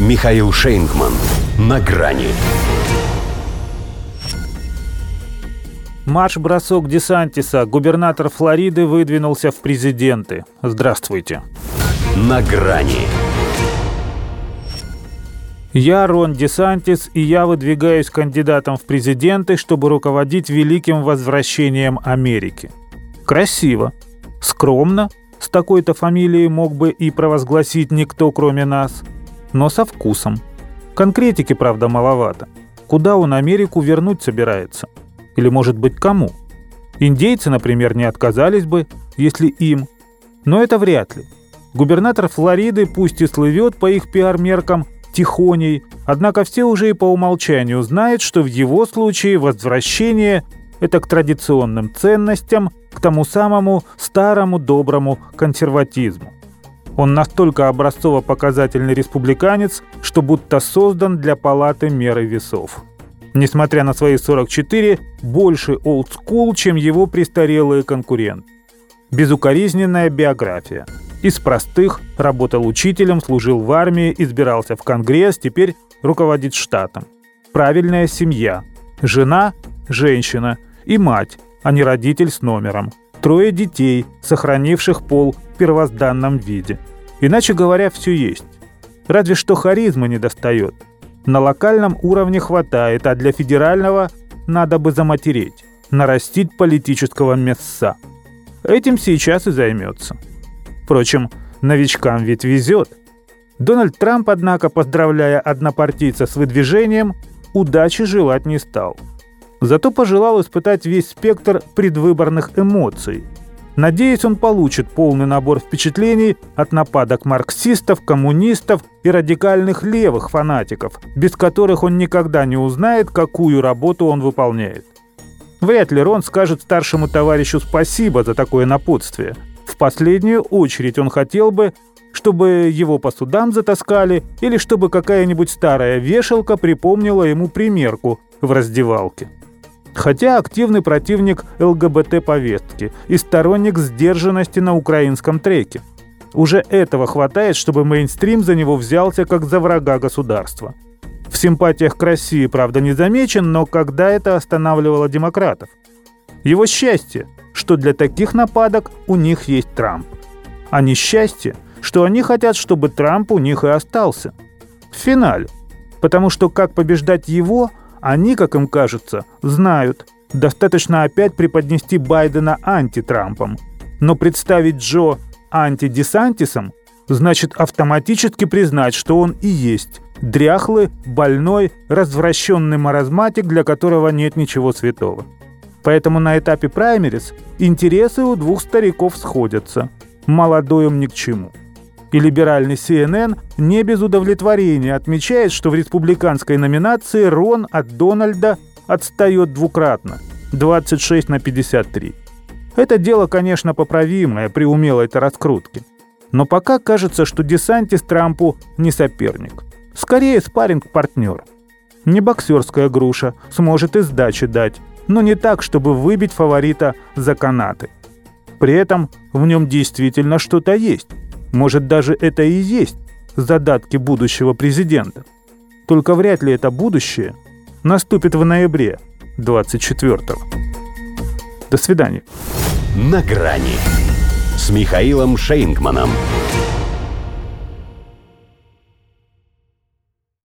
Михаил Шейнгман. На грани. Марш-бросок Десантиса. Губернатор Флориды выдвинулся в президенты. Здравствуйте. На грани. Я Рон Десантис, и я выдвигаюсь кандидатом в президенты, чтобы руководить великим возвращением Америки. Красиво, скромно, с такой-то фамилией мог бы и провозгласить никто, кроме нас, но со вкусом. Конкретики, правда, маловато. Куда он Америку вернуть собирается? Или, может быть, кому? Индейцы, например, не отказались бы, если им. Но это вряд ли. Губернатор Флориды пусть и слывет по их пиар-меркам тихоней, однако все уже и по умолчанию знают, что в его случае возвращение – это к традиционным ценностям, к тому самому старому доброму консерватизму. Он настолько образцово-показательный республиканец, что будто создан для палаты меры весов. Несмотря на свои 44, больше олдскул, чем его престарелые конкурент. Безукоризненная биография – из простых работал учителем, служил в армии, избирался в Конгресс, теперь руководит штатом. Правильная семья. Жена – женщина. И мать, а не родитель с номером. Трое детей, сохранивших пол в первозданном виде. Иначе говоря, все есть. Разве что харизмы не достает. На локальном уровне хватает, а для федерального надо бы заматереть, нарастить политического места. Этим сейчас и займется. Впрочем, новичкам ведь везет. Дональд Трамп, однако, поздравляя однопартийца с выдвижением, удачи желать не стал. Зато пожелал испытать весь спектр предвыборных эмоций. Надеюсь, он получит полный набор впечатлений от нападок марксистов, коммунистов и радикальных левых фанатиков, без которых он никогда не узнает, какую работу он выполняет. Вряд ли Рон скажет старшему товарищу спасибо за такое напутствие – в последнюю очередь он хотел бы, чтобы его по судам затаскали или чтобы какая-нибудь старая вешалка припомнила ему примерку в раздевалке. Хотя активный противник ЛГБТ-повестки и сторонник сдержанности на украинском треке. Уже этого хватает, чтобы мейнстрим за него взялся как за врага государства. В симпатиях к России, правда, не замечен, но когда это останавливало демократов? Его счастье, что для таких нападок у них есть Трамп. А несчастье, что они хотят, чтобы Трамп у них и остался. В финале. Потому что как побеждать его, они, как им кажется, знают. Достаточно опять преподнести Байдена антитрампом. Но представить Джо антидесантисом значит автоматически признать, что он и есть дряхлый, больной, развращенный маразматик, для которого нет ничего святого. Поэтому на этапе праймерис интересы у двух стариков сходятся. Молодой им ни к чему. И либеральный CNN не без удовлетворения отмечает, что в республиканской номинации Рон от Дональда отстает двукратно – 26 на 53. Это дело, конечно, поправимое при умелой-то раскрутке. Но пока кажется, что Десантис Трампу не соперник. Скорее спарринг-партнер. Не боксерская груша, сможет и сдачи дать, но не так, чтобы выбить фаворита за канаты. При этом в нем действительно что-то есть. Может, даже это и есть задатки будущего президента. Только вряд ли это будущее наступит в ноябре 24-го. До свидания. На грани с Михаилом Шейнгманом.